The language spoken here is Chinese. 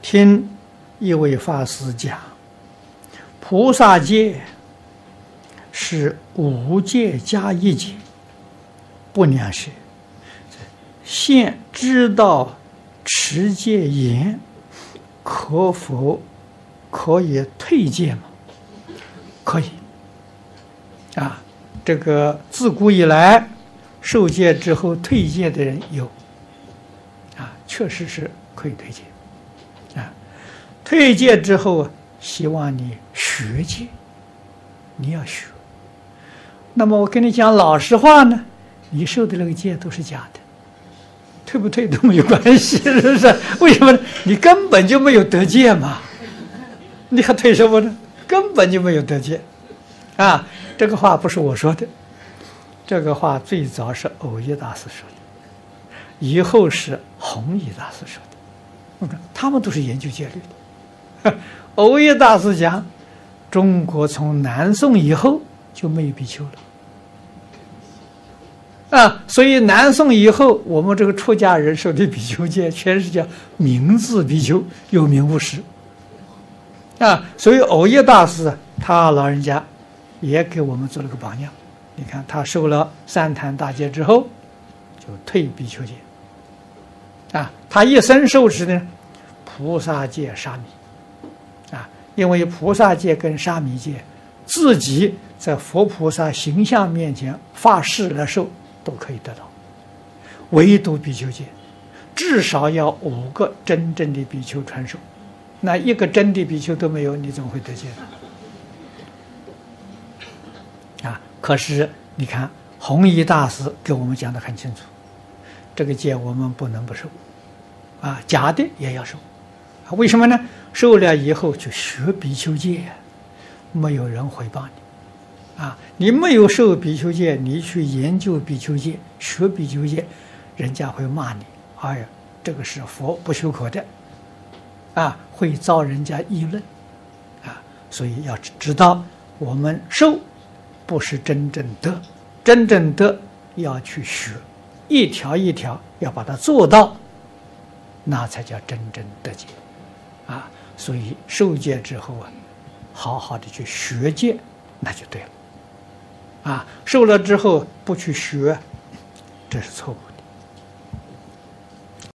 听一位法师讲，菩萨戒是五戒加一戒，不两舍。现知道持戒严，可否可以退戒吗？可以。啊，这个自古以来受戒之后退戒的人有，啊，确实是可以退戒。退戒之后，希望你学戒，你要学。那么我跟你讲老实话呢，你受的那个戒都是假的，退不退都没有关系，是不是？为什么呢？你根本就没有得戒嘛，你还退什么呢？根本就没有得戒，啊，这个话不是我说的，这个话最早是藕益大师说的，以后是弘一大师说的，他们都是研究戒律的。欧耶大师讲，中国从南宋以后就没有比丘了啊，所以南宋以后，我们这个出家人受的比丘戒，全是叫名字比丘，有名无实啊。所以欧耶大师他老人家也给我们做了个榜样。你看他受了三坛大戒之后，就退比丘戒啊。他一生受持呢，菩萨戒、沙弥。啊因为菩萨戒跟沙弥戒，自己在佛菩萨形象面前发誓来受，都可以得到。唯独比丘戒，至少要五个真正的比丘传授，那一个真的比丘都没有，你怎么会得戒呢？啊！可是你看，弘一大师给我们讲得很清楚，这个戒我们不能不受，啊，假的也要受。为什么呢？受了以后就学比丘戒，没有人回报你，啊，你没有受比丘戒，你去研究比丘戒、学比丘戒，人家会骂你，哎呀，这个是佛不许可的，啊，会遭人家议论，啊，所以要知道，我们受不是真正得，真正得要去学，一条一条要把它做到，那才叫真正得戒。啊，所以受戒之后啊，好好的去学戒，那就对了。啊，受了之后不去学，这是错误的。